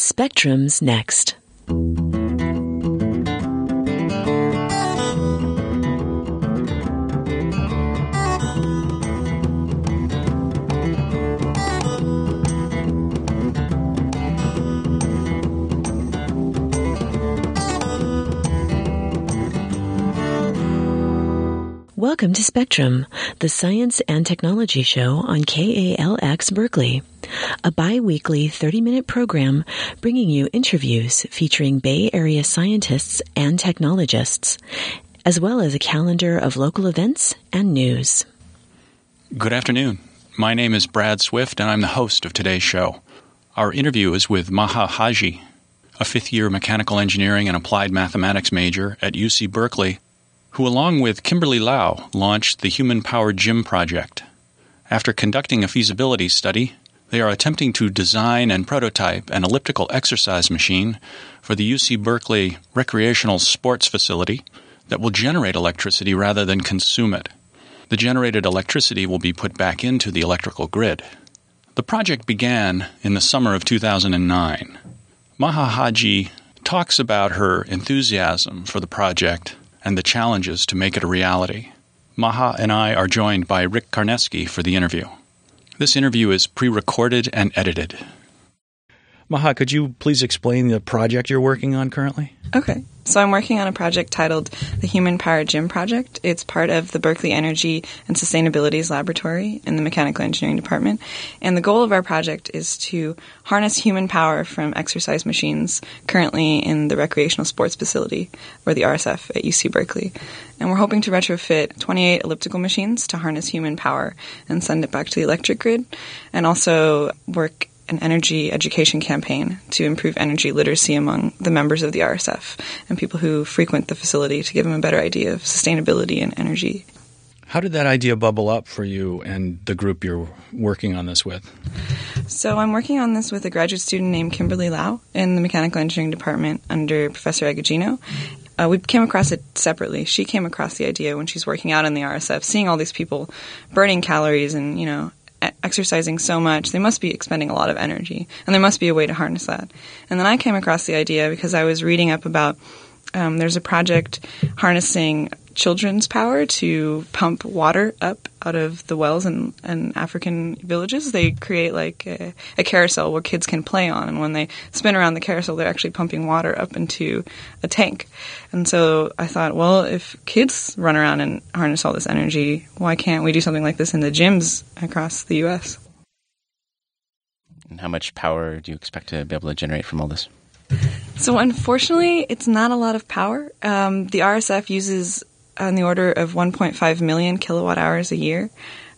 Spectrum's next. Welcome to Spectrum, the science and technology show on KALX Berkeley, a bi-weekly 30-minute program bringing you interviews featuring Bay Area scientists and technologists, as well as a calendar of local events and news. Good afternoon. My name is Brad Swift, and I'm the host of today's show. Our interview is with Maha Haji, a fifth year mechanical engineering and applied mathematics major at UC Berkeley who, along with Kimberly Lau, launched the Human Powered Gym Project. After conducting a feasibility study, they are attempting to design and prototype an elliptical exercise machine for the UC Berkeley recreational sports facility that will generate electricity rather than consume it. The generated electricity will be put back into the electrical grid. The project began in the summer of 2009. Maha Haji talks about her enthusiasm for the project and the challenges to make it a reality. Maha and I are joined by Rick Karnesky for the interview. This interview is pre recorded and edited. Maha, could you please explain the project you're working on currently? Okay. So I'm working on a project titled the Human Power Gym Project. It's part of the Berkeley Energy and Sustainabilities Laboratory in the Mechanical Engineering Department. And the goal of our project is to harness human power from exercise machines currently in the recreational sports facility, or the RSF, at UC Berkeley. And we're hoping to retrofit 28 elliptical machines to harness human power and send it back to the electric grid, and also work an energy education campaign to improve energy literacy among the members of the RSF and people who frequent the facility to give them a better idea of sustainability and energy. How did that idea bubble up for you and the group you're working on this with? So, I'm working on this with a graduate student named Kimberly Lau in the mechanical engineering department under Professor Agogino. Uh, we came across it separately. She came across the idea when she's working out in the RSF, seeing all these people burning calories and, you know, exercising so much, they must be expending a lot of energy, and there must be a way to harness that. And then I came across the idea because I was reading up about um, there's a project harnessing children's power to pump water up out of the wells in, in African villages. They create like a, a, carousel where kids can play on, and when they spin around the carousel, they're actually pumping water up into a tank. And so I thought, well, if kids run around and harness all this energy, why can't we do something like this in the gyms across the U.S.? And how much power do you expect to be able to generate from all this? So, unfortunately, it's not a lot of power. Um, the RSF uses on the order of 1.5 million kilowatt hours a year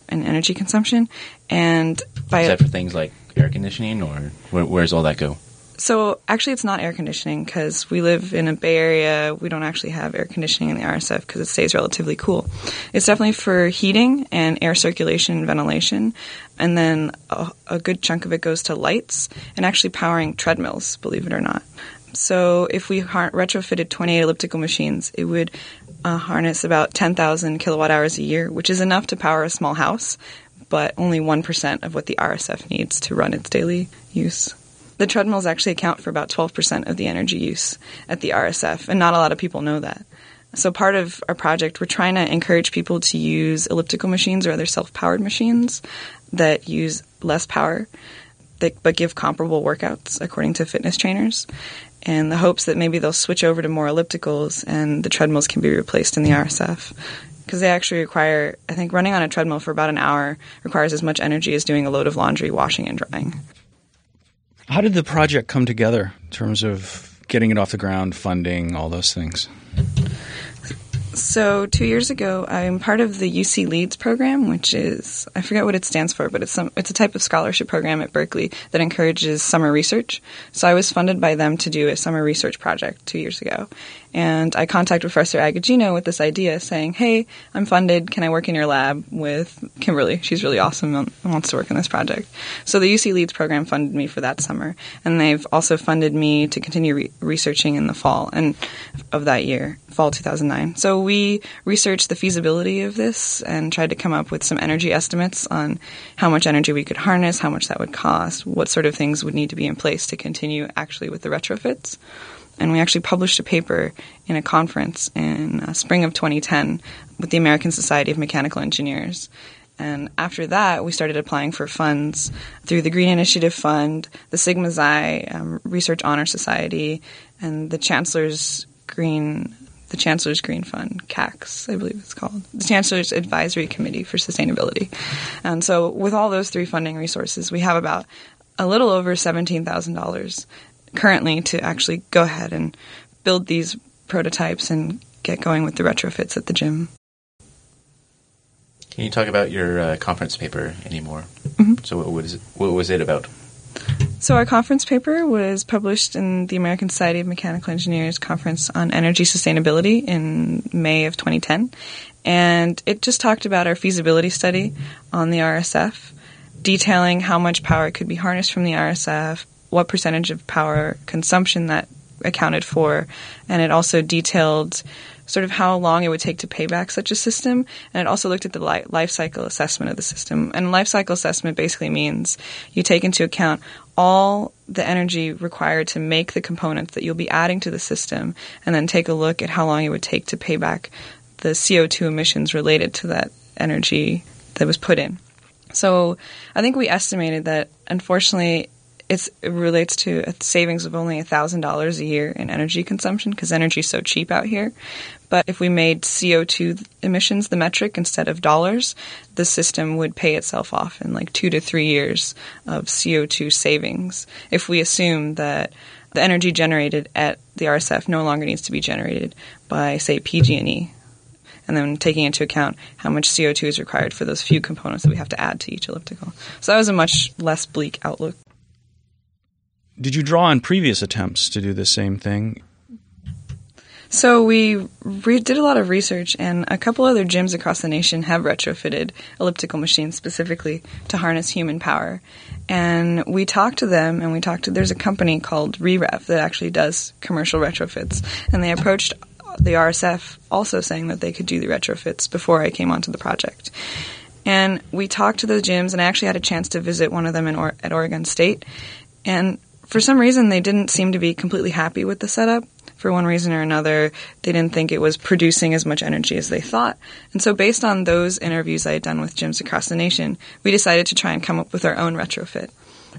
in energy consumption, and by that for things like air conditioning, or where, where's all that go? So actually, it's not air conditioning because we live in a Bay Area. We don't actually have air conditioning in the RSF because it stays relatively cool. It's definitely for heating and air circulation and ventilation, and then a, a good chunk of it goes to lights and actually powering treadmills. Believe it or not. So if we retrofitted 28 elliptical machines, it would uh, harness about 10,000 kilowatt hours a year, which is enough to power a small house, but only 1% of what the RSF needs to run its daily use. The treadmills actually account for about 12% of the energy use at the RSF, and not a lot of people know that. So, part of our project, we're trying to encourage people to use elliptical machines or other self powered machines that use less power but give comparable workouts according to fitness trainers and the hopes that maybe they'll switch over to more ellipticals and the treadmills can be replaced in the RSF. Because they actually require, I think, running on a treadmill for about an hour requires as much energy as doing a load of laundry, washing, and drying. How did the project come together in terms of getting it off the ground, funding, all those things? So two years ago, I'm part of the UC Leads program, which is I forget what it stands for, but it's some it's a type of scholarship program at Berkeley that encourages summer research. So I was funded by them to do a summer research project two years ago, and I contacted Professor Agogino with this idea, saying, "Hey, I'm funded. Can I work in your lab with Kimberly? She's really awesome and wants to work in this project." So the UC Leads program funded me for that summer, and they've also funded me to continue re- researching in the fall and of that year, fall 2009. So so we researched the feasibility of this and tried to come up with some energy estimates on how much energy we could harness, how much that would cost, what sort of things would need to be in place to continue actually with the retrofits. And we actually published a paper in a conference in uh, spring of 2010 with the American Society of Mechanical Engineers. And after that, we started applying for funds through the Green Initiative Fund, the Sigma Xi um, Research Honor Society, and the Chancellor's Green the Chancellor's Green Fund, CACS, I believe it's called, the Chancellor's Advisory Committee for Sustainability. And so, with all those three funding resources, we have about a little over $17,000 currently to actually go ahead and build these prototypes and get going with the retrofits at the gym. Can you talk about your uh, conference paper anymore? Mm-hmm. So, what was it, what was it about? So, our conference paper was published in the American Society of Mechanical Engineers Conference on Energy Sustainability in May of 2010. And it just talked about our feasibility study on the RSF, detailing how much power could be harnessed from the RSF, what percentage of power consumption that accounted for, and it also detailed sort of how long it would take to pay back such a system. And it also looked at the life cycle assessment of the system. And life cycle assessment basically means you take into account all the energy required to make the components that you'll be adding to the system, and then take a look at how long it would take to pay back the CO2 emissions related to that energy that was put in. So I think we estimated that unfortunately it relates to a savings of only $1,000 a year in energy consumption because energy is so cheap out here. But if we made CO2 emissions the metric instead of dollars, the system would pay itself off in like two to three years of CO2 savings. If we assume that the energy generated at the RSF no longer needs to be generated by, say, PG&E, and then taking into account how much CO2 is required for those few components that we have to add to each elliptical. So that was a much less bleak outlook. Did you draw on previous attempts to do the same thing? So we re- did a lot of research, and a couple other gyms across the nation have retrofitted elliptical machines specifically to harness human power. And we talked to them, and we talked to there's a company called ReRev that actually does commercial retrofits, and they approached the RSF also saying that they could do the retrofits before I came onto the project. And we talked to those gyms, and I actually had a chance to visit one of them or- at Oregon State. And for some reason, they didn't seem to be completely happy with the setup for one reason or another, they didn't think it was producing as much energy as they thought. And so, based on those interviews I had done with gyms across the nation, we decided to try and come up with our own retrofit.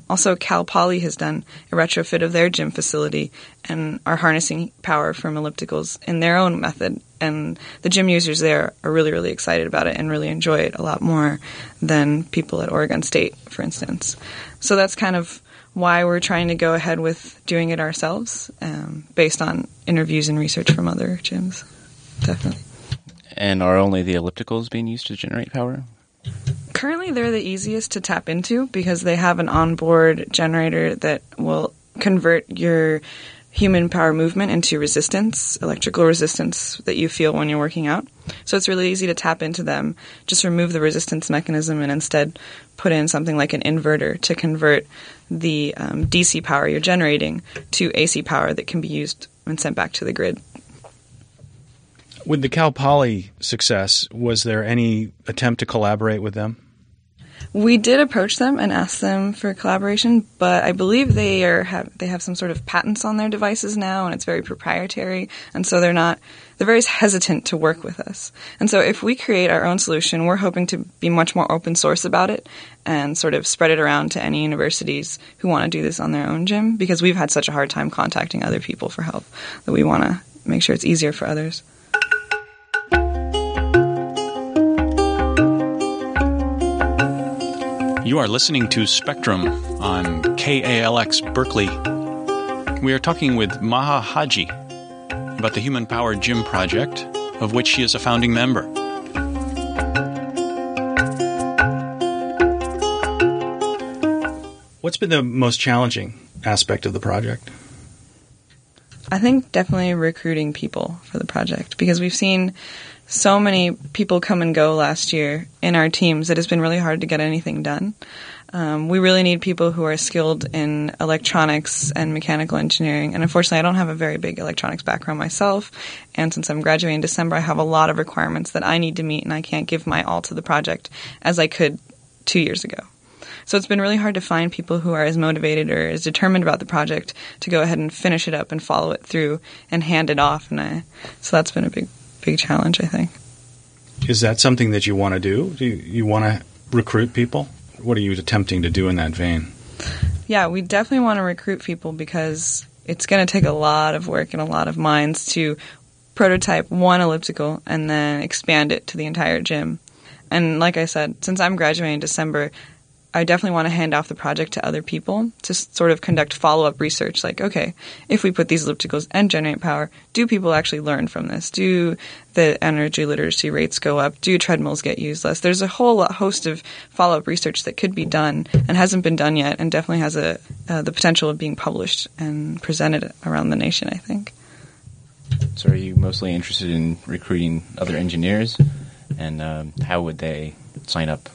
Also, Cal Poly has done a retrofit of their gym facility and are harnessing power from ellipticals in their own method. And the gym users there are really, really excited about it and really enjoy it a lot more than people at Oregon State, for instance. So that's kind of why we're trying to go ahead with doing it ourselves um, based on interviews and research from other gyms. Definitely. And are only the ellipticals being used to generate power? Currently, they're the easiest to tap into because they have an onboard generator that will convert your human power movement into resistance, electrical resistance that you feel when you're working out. So it's really easy to tap into them. Just remove the resistance mechanism and instead put in something like an inverter to convert the um, DC power you're generating to AC power that can be used and sent back to the grid. With the Cal Poly success, was there any attempt to collaborate with them? We did approach them and ask them for collaboration, but I believe they are have they have some sort of patents on their devices now, and it's very proprietary, and so they're not they're very hesitant to work with us. And so if we create our own solution, we're hoping to be much more open source about it and sort of spread it around to any universities who want to do this on their own gym because we've had such a hard time contacting other people for help that we want to make sure it's easier for others. You are listening to Spectrum on KALX Berkeley. We are talking with Maha Haji about the Human Power Gym Project, of which she is a founding member. What's been the most challenging aspect of the project? I think definitely recruiting people for the project because we've seen so many people come and go last year in our teams, it has been really hard to get anything done. Um, we really need people who are skilled in electronics and mechanical engineering. And unfortunately, I don't have a very big electronics background myself. And since I'm graduating in December, I have a lot of requirements that I need to meet, and I can't give my all to the project as I could two years ago. So it's been really hard to find people who are as motivated or as determined about the project to go ahead and finish it up and follow it through and hand it off. And I, so that's been a big, big challenge, I think. Is that something that you want to do? Do you, you want to recruit people? What are you attempting to do in that vein? Yeah, we definitely want to recruit people because it's going to take a lot of work and a lot of minds to prototype one elliptical and then expand it to the entire gym. And like I said, since I'm graduating in December, I definitely want to hand off the project to other people to sort of conduct follow up research. Like, okay, if we put these ellipticals and generate power, do people actually learn from this? Do the energy literacy rates go up? Do treadmills get used less? There's a whole host of follow up research that could be done and hasn't been done yet, and definitely has a uh, the potential of being published and presented around the nation. I think. So, are you mostly interested in recruiting other engineers, and um, how would they sign up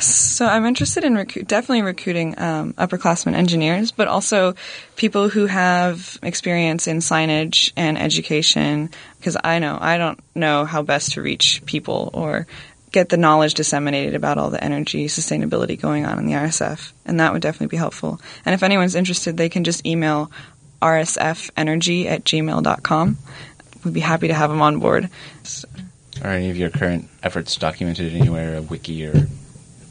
so I'm interested in definitely recruiting um, upperclassmen engineers, but also people who have experience in signage and education. Because I know I don't know how best to reach people or get the knowledge disseminated about all the energy sustainability going on in the RSF, and that would definitely be helpful. And if anyone's interested, they can just email rsfenergy at gmail.com. We'd be happy to have them on board. So. Are any of your current efforts documented anywhere, a wiki or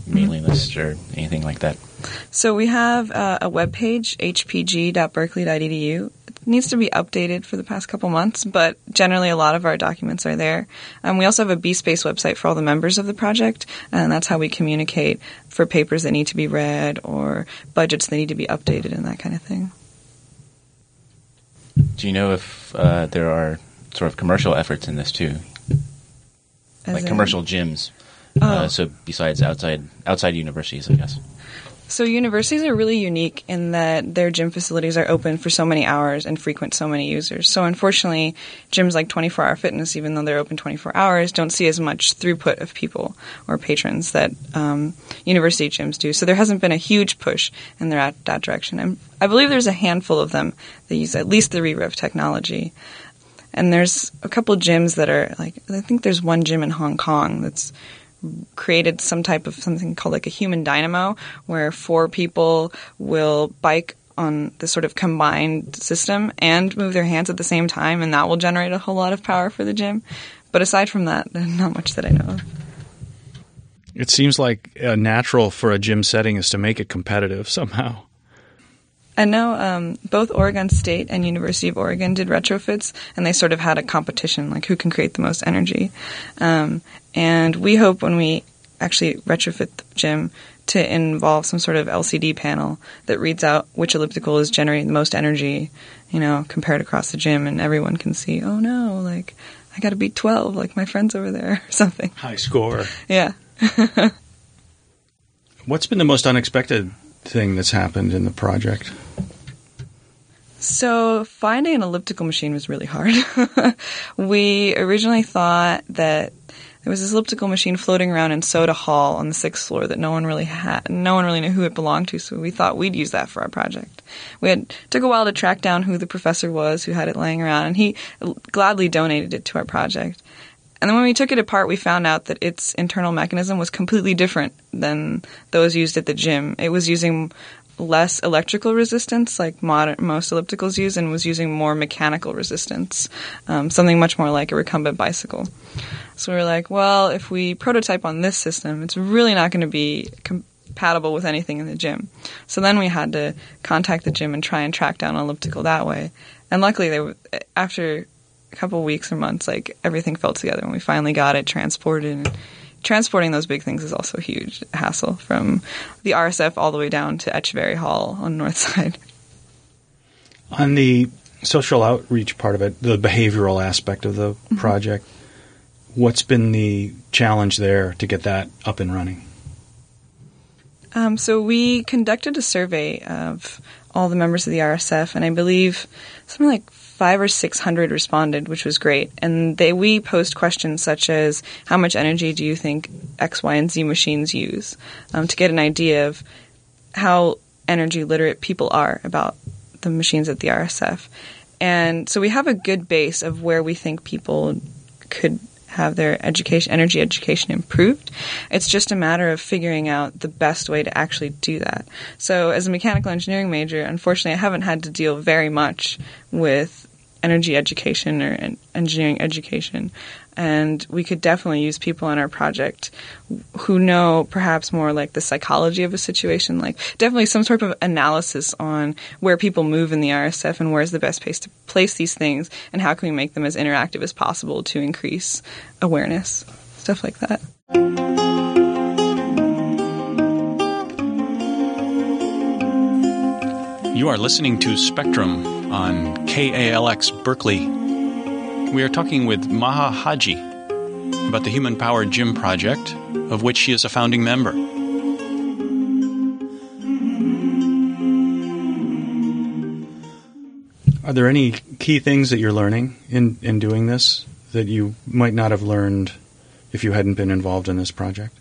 mailing list or anything like that? So we have uh, a web page, hpg.berkeley.edu. It needs to be updated for the past couple months, but generally a lot of our documents are there. Um, we also have a BSpace website for all the members of the project, and that's how we communicate for papers that need to be read or budgets that need to be updated and that kind of thing. Do you know if uh, there are sort of commercial efforts in this too? As like in? commercial gyms? Uh, oh. so besides outside outside universities, I guess. So universities are really unique in that their gym facilities are open for so many hours and frequent so many users. So unfortunately, gyms like 24 Hour Fitness, even though they're open 24 hours, don't see as much throughput of people or patrons that um, university gyms do. So there hasn't been a huge push in that, that direction. And I believe there's a handful of them that use at least the ReRev technology. And there's a couple gyms that are like I think there's one gym in Hong Kong that's created some type of something called like a human dynamo where four people will bike on this sort of combined system and move their hands at the same time and that will generate a whole lot of power for the gym. But aside from that not much that i know of. It seems like a natural for a gym setting is to make it competitive somehow I know um, both Oregon State and University of Oregon did retrofits, and they sort of had a competition, like who can create the most energy. Um, and we hope when we actually retrofit the gym to involve some sort of LCD panel that reads out which elliptical is generating the most energy, you know, compared across the gym, and everyone can see, oh no, like I got to beat 12, like my friends over there, or something. High score. Yeah. What's been the most unexpected thing that's happened in the project? So, finding an elliptical machine was really hard. we originally thought that there was this elliptical machine floating around in Soda Hall on the sixth floor that no one really had, no one really knew who it belonged to. So we thought we'd use that for our project. We had took a while to track down who the professor was who had it laying around, and he gladly donated it to our project. And then when we took it apart, we found out that its internal mechanism was completely different than those used at the gym. It was using less electrical resistance, like modern, most ellipticals use, and was using more mechanical resistance, um, something much more like a recumbent bicycle. So we were like, well, if we prototype on this system, it's really not going to be compatible with anything in the gym. So then we had to contact the gym and try and track down an elliptical that way. And luckily, they were, after couple weeks or months, like everything fell together and we finally got it transported. And transporting those big things is also a huge hassle from the RSF all the way down to Etcheverry Hall on the north side. On the social outreach part of it, the behavioral aspect of the mm-hmm. project, what's been the challenge there to get that up and running? Um, so we conducted a survey of all the members of the RSF, and I believe something like five or six hundred responded, which was great. And they we posed questions such as how much energy do you think X, Y, and Z machines use um, to get an idea of how energy literate people are about the machines at the RSF. And so we have a good base of where we think people could have their education, energy education improved. It's just a matter of figuring out the best way to actually do that. So, as a mechanical engineering major, unfortunately, I haven't had to deal very much with energy education or engineering education and we could definitely use people on our project who know perhaps more like the psychology of a situation, like definitely some sort of analysis on where people move in the RSF and where's the best place to place these things and how can we make them as interactive as possible to increase awareness, stuff like that. You are listening to Spectrum on KALX Berkeley we are talking with Maha Haji about the Human Powered Gym Project, of which she is a founding member. Are there any key things that you're learning in, in doing this that you might not have learned if you hadn't been involved in this project?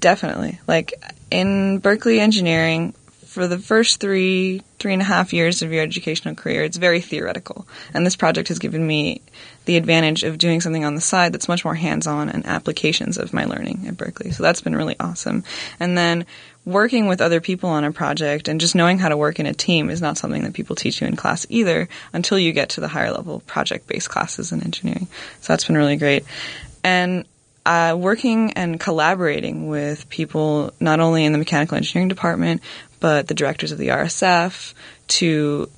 Definitely. Like in Berkeley engineering, for the first three, three and a half years of your educational career, it's very theoretical. And this project has given me the advantage of doing something on the side that's much more hands on and applications of my learning at Berkeley. So that's been really awesome. And then working with other people on a project and just knowing how to work in a team is not something that people teach you in class either until you get to the higher level project based classes in engineering. So that's been really great. And uh, working and collaborating with people not only in the mechanical engineering department, but the directors of the RSF to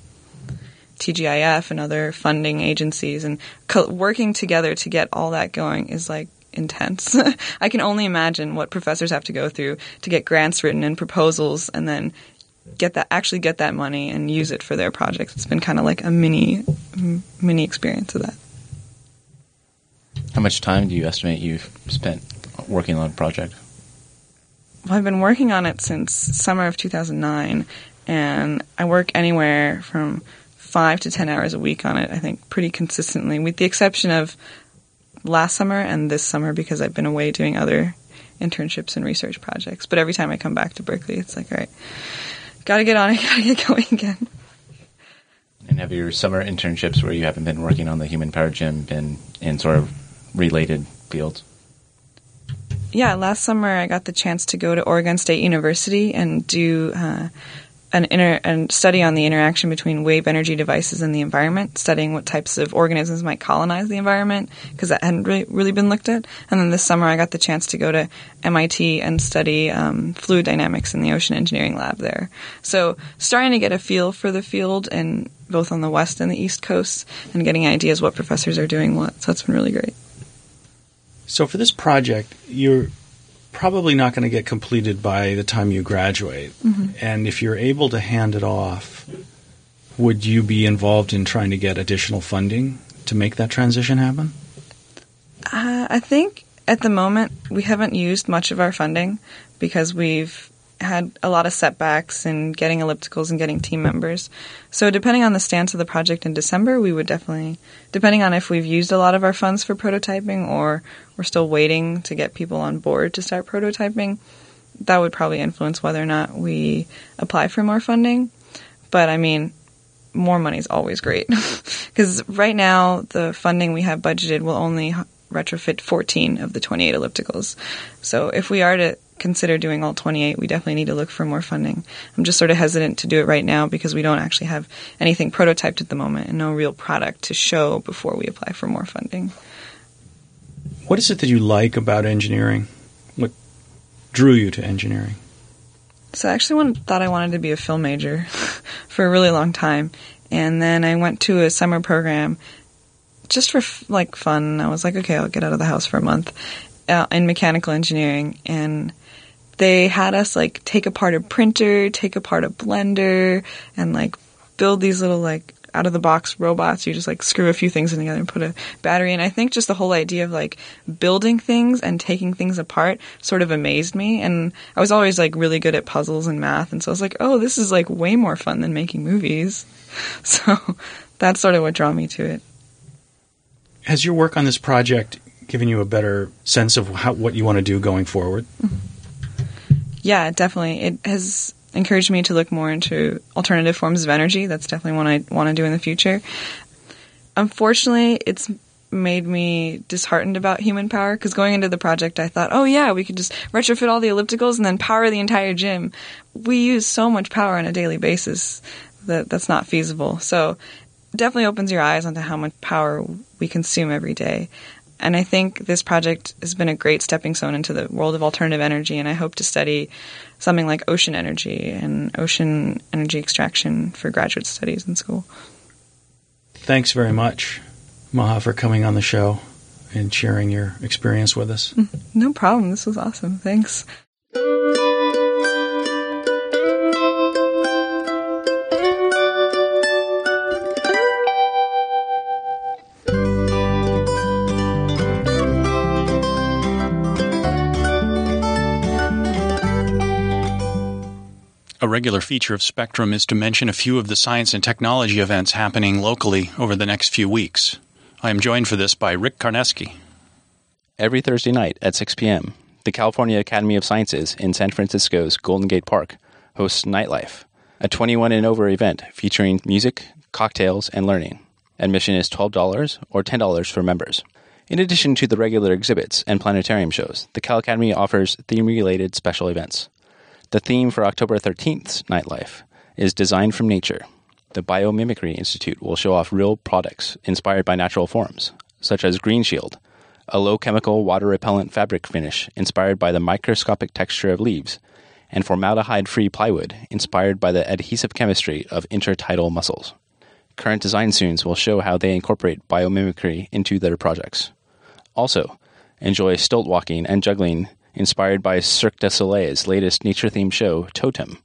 TGIF and other funding agencies and co- working together to get all that going is like intense. I can only imagine what professors have to go through to get grants written and proposals and then get that actually get that money and use it for their projects. It's been kind of like a mini mini experience of that. How much time do you estimate you've spent working on a project? Well, I've been working on it since summer of 2009, and I work anywhere from five to ten hours a week on it. I think pretty consistently, with the exception of last summer and this summer because I've been away doing other internships and research projects. But every time I come back to Berkeley, it's like, all right, got to get on it, got to get going again. And have your summer internships where you haven't been working on the human power gym been in sort of related fields? Yeah, last summer I got the chance to go to Oregon State University and do uh, an inter- and study on the interaction between wave energy devices and the environment, studying what types of organisms might colonize the environment because that hadn't really, really been looked at. And then this summer I got the chance to go to MIT and study um, fluid dynamics in the ocean engineering lab there. So starting to get a feel for the field and both on the west and the east coast and getting ideas what professors are doing what. So that's been really great. So for this project, you're probably not going to get completed by the time you graduate. Mm-hmm. And if you're able to hand it off, would you be involved in trying to get additional funding to make that transition happen? Uh, I think at the moment we haven't used much of our funding because we've had a lot of setbacks in getting ellipticals and getting team members. So depending on the stance of the project in December, we would definitely, depending on if we've used a lot of our funds for prototyping or we're still waiting to get people on board to start prototyping, that would probably influence whether or not we apply for more funding. But I mean, more money is always great because right now the funding we have budgeted will only retrofit 14 of the 28 ellipticals. So if we are to consider doing all 28, we definitely need to look for more funding. I'm just sort of hesitant to do it right now because we don't actually have anything prototyped at the moment and no real product to show before we apply for more funding. What is it that you like about engineering? What drew you to engineering? So I actually wanted, thought I wanted to be a film major for a really long time. And then I went to a summer program just for like fun. I was like, okay, I'll get out of the house for a month uh, in mechanical engineering, and they had us like take apart a printer, take apart a blender, and like build these little like out of the box robots. You just like screw a few things in together and put a battery in. I think just the whole idea of like building things and taking things apart sort of amazed me. And I was always like really good at puzzles and math. And so I was like, oh, this is like way more fun than making movies. So that's sort of what drew me to it. Has your work on this project given you a better sense of how, what you want to do going forward? Mm-hmm. Yeah, definitely. It has encouraged me to look more into alternative forms of energy. That's definitely what I want to do in the future. Unfortunately, it's made me disheartened about human power because going into the project, I thought, oh yeah, we could just retrofit all the ellipticals and then power the entire gym. We use so much power on a daily basis that that's not feasible. So definitely opens your eyes onto how much power we consume every day. And I think this project has been a great stepping stone into the world of alternative energy. And I hope to study something like ocean energy and ocean energy extraction for graduate studies in school. Thanks very much, Maha, for coming on the show and sharing your experience with us. Mm-hmm. No problem. This was awesome. Thanks. A regular feature of Spectrum is to mention a few of the science and technology events happening locally over the next few weeks. I am joined for this by Rick Karnesky. Every Thursday night at 6 p.m., the California Academy of Sciences in San Francisco's Golden Gate Park hosts Nightlife, a 21 and over event featuring music, cocktails, and learning. Admission is $12 or $10 for members. In addition to the regular exhibits and planetarium shows, the Cal Academy offers theme related special events. The theme for October 13th's Nightlife is Design from Nature. The Biomimicry Institute will show off real products inspired by natural forms, such as Green Shield, a low chemical water repellent fabric finish inspired by the microscopic texture of leaves, and formaldehyde free plywood inspired by the adhesive chemistry of intertidal mussels. Current design students will show how they incorporate biomimicry into their projects. Also, enjoy stilt walking and juggling inspired by Cirque du Soleil's latest nature themed show, Totem,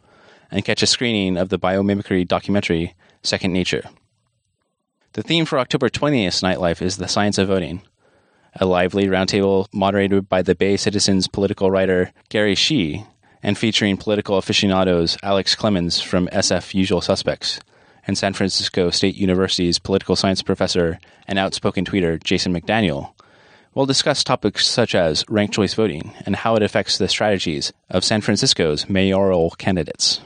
and catch a screening of the biomimicry documentary, Second Nature. The theme for October 20th Nightlife is the science of voting, a lively roundtable moderated by the Bay Citizens political writer Gary Shih and featuring political aficionados Alex Clemens from SF Usual Suspects and San Francisco State University's political science professor and outspoken tweeter Jason McDaniel We'll discuss topics such as ranked choice voting and how it affects the strategies of San Francisco's mayoral candidates.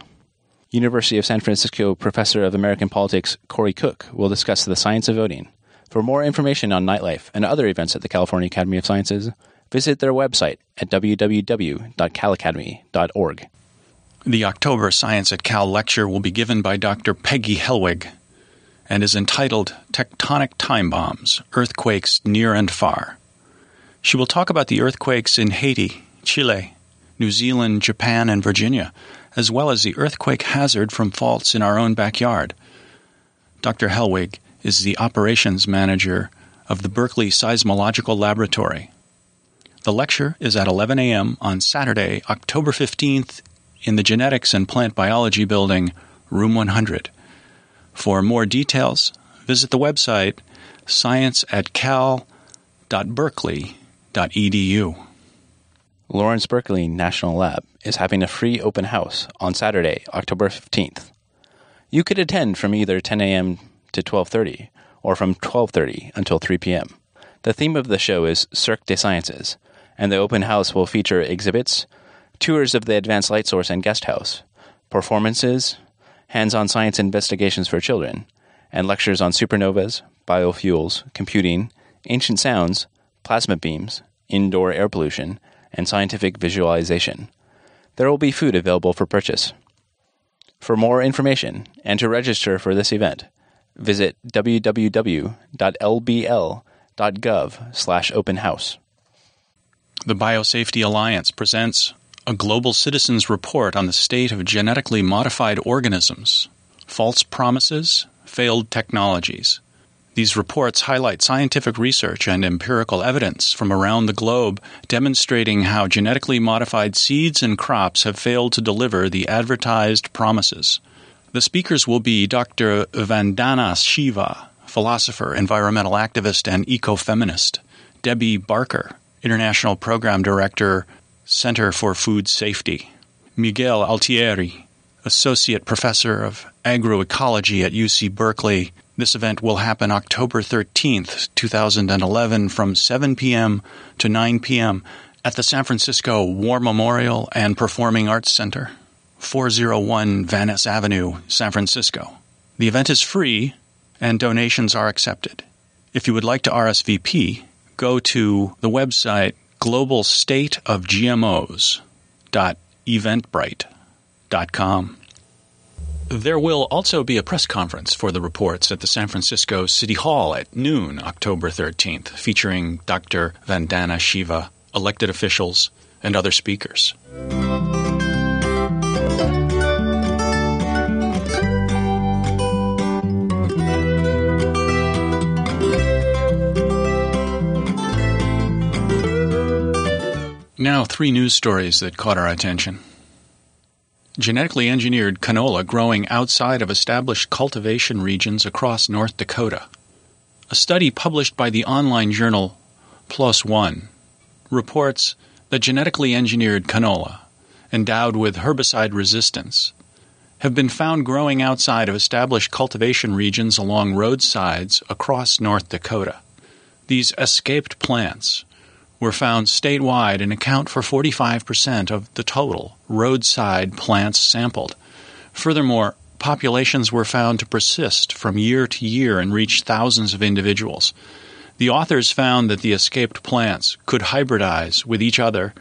University of San Francisco professor of American politics Corey Cook will discuss the science of voting. For more information on nightlife and other events at the California Academy of Sciences, visit their website at www.calacademy.org. The October Science at Cal lecture will be given by Dr. Peggy Hellweg and is entitled Tectonic Time Bombs Earthquakes Near and Far. She will talk about the earthquakes in Haiti, Chile, New Zealand, Japan, and Virginia, as well as the earthquake hazard from faults in our own backyard. Dr. Hellweg is the operations manager of the Berkeley Seismological Laboratory. The lecture is at 11 a.m. on Saturday, October 15th, in the Genetics and Plant Biology Building, Room 100. For more details, visit the website science at scienceatcal.berkeley.com Lawrence Berkeley National Lab is having a free open house on Saturday, October 15th. You could attend from either 10 a.m. to 12:30 or from 12:30 until 3 p.m. The theme of the show is Cirque des Sciences, and the open house will feature exhibits, tours of the Advanced Light Source and Guest House, performances, hands-on science investigations for children, and lectures on supernovas, biofuels, computing, ancient sounds, plasma beams, indoor air pollution, and scientific visualization. There will be food available for purchase. For more information and to register for this event, visit www.lbl.gov/openhouse. The Biosafety Alliance presents a global citizens report on the state of genetically modified organisms, false promises, failed technologies. These reports highlight scientific research and empirical evidence from around the globe demonstrating how genetically modified seeds and crops have failed to deliver the advertised promises. The speakers will be Dr. Vandana Shiva, philosopher, environmental activist, and ecofeminist, Debbie Barker, International Program Director, Center for Food Safety, Miguel Altieri, Associate Professor of Agroecology at UC Berkeley. This event will happen October 13th, 2011, from 7 p.m. to 9 p.m. at the San Francisco War Memorial and Performing Arts Center. 401 Van Ness Avenue, San Francisco. The event is free and donations are accepted. If you would like to RSVP, go to the website globalstateofgmos.eventbrite.com. There will also be a press conference for the reports at the San Francisco City Hall at noon, October 13th, featuring Dr. Vandana Shiva, elected officials, and other speakers. Now, three news stories that caught our attention. Genetically engineered canola growing outside of established cultivation regions across North Dakota. A study published by the online journal ONE reports that genetically engineered canola, endowed with herbicide resistance, have been found growing outside of established cultivation regions along roadsides across North Dakota. These escaped plants were found statewide and account for 45% of the total roadside plants sampled. Furthermore, populations were found to persist from year to year and reach thousands of individuals. The authors found that the escaped plants could hybridize with each other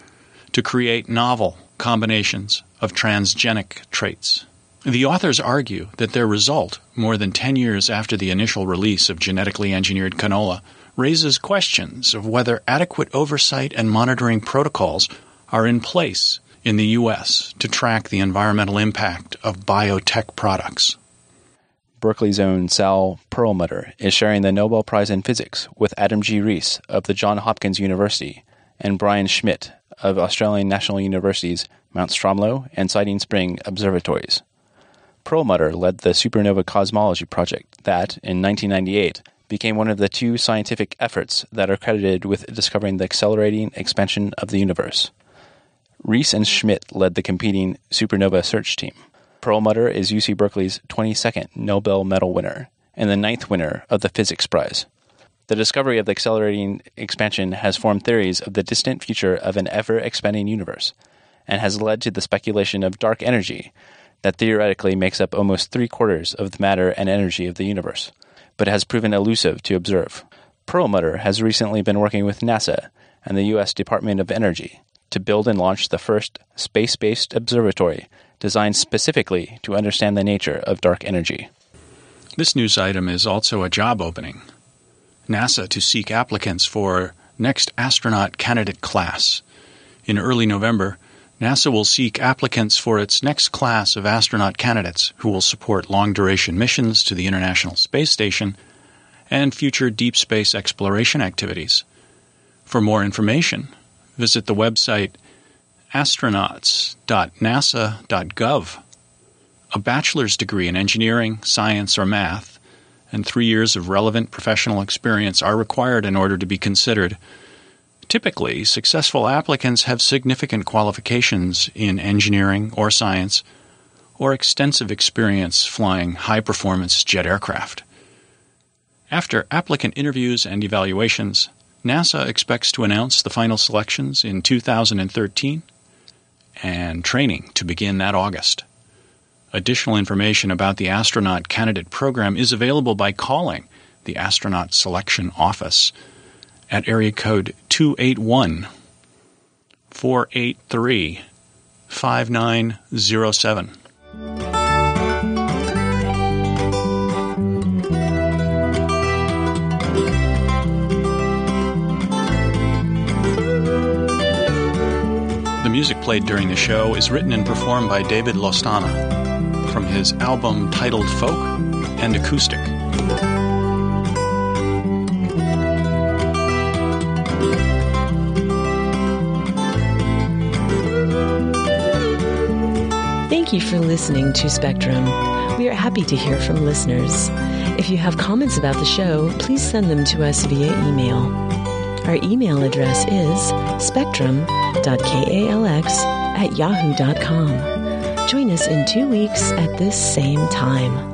to create novel combinations of transgenic traits. The authors argue that their result, more than 10 years after the initial release of genetically engineered canola, raises questions of whether adequate oversight and monitoring protocols are in place in the U.S. to track the environmental impact of biotech products. Berkeley's own Saul Perlmutter is sharing the Nobel Prize in Physics with Adam G. Riess of the Johns Hopkins University and Brian Schmidt of Australian National University's Mount Stromlo and Siding Spring observatories. Perlmutter led the Supernova Cosmology Project that, in 1998, became one of the two scientific efforts that are credited with discovering the accelerating expansion of the universe. Riess and Schmidt led the competing supernova search team. Perlmutter is UC Berkeley's 22nd Nobel Medal winner and the ninth winner of the Physics Prize. The discovery of the accelerating expansion has formed theories of the distant future of an ever expanding universe and has led to the speculation of dark energy that theoretically makes up almost three quarters of the matter and energy of the universe but has proven elusive to observe. Perlmutter has recently been working with NASA and the U.S. Department of Energy to build and launch the first space based observatory designed specifically to understand the nature of dark energy. This news item is also a job opening. NASA to seek applicants for next astronaut candidate class. In early November, NASA will seek applicants for its next class of astronaut candidates who will support long duration missions to the International Space Station and future deep space exploration activities. For more information, visit the website astronauts.nasa.gov. A bachelor's degree in engineering, science, or math, and three years of relevant professional experience are required in order to be considered Typically, successful applicants have significant qualifications in engineering or science or extensive experience flying high performance jet aircraft. After applicant interviews and evaluations, NASA expects to announce the final selections in 2013 and training to begin that August. Additional information about the astronaut candidate program is available by calling the Astronaut Selection Office at area code 281 483 5907. The music played during the show is written and performed by David Lostana from his album titled Folk and Acoustic. Thank you for listening to Spectrum. We are happy to hear from listeners. If you have comments about the show, please send them to us via email. Our email address is spectrum.kalx at yahoo.com. Join us in two weeks at this same time.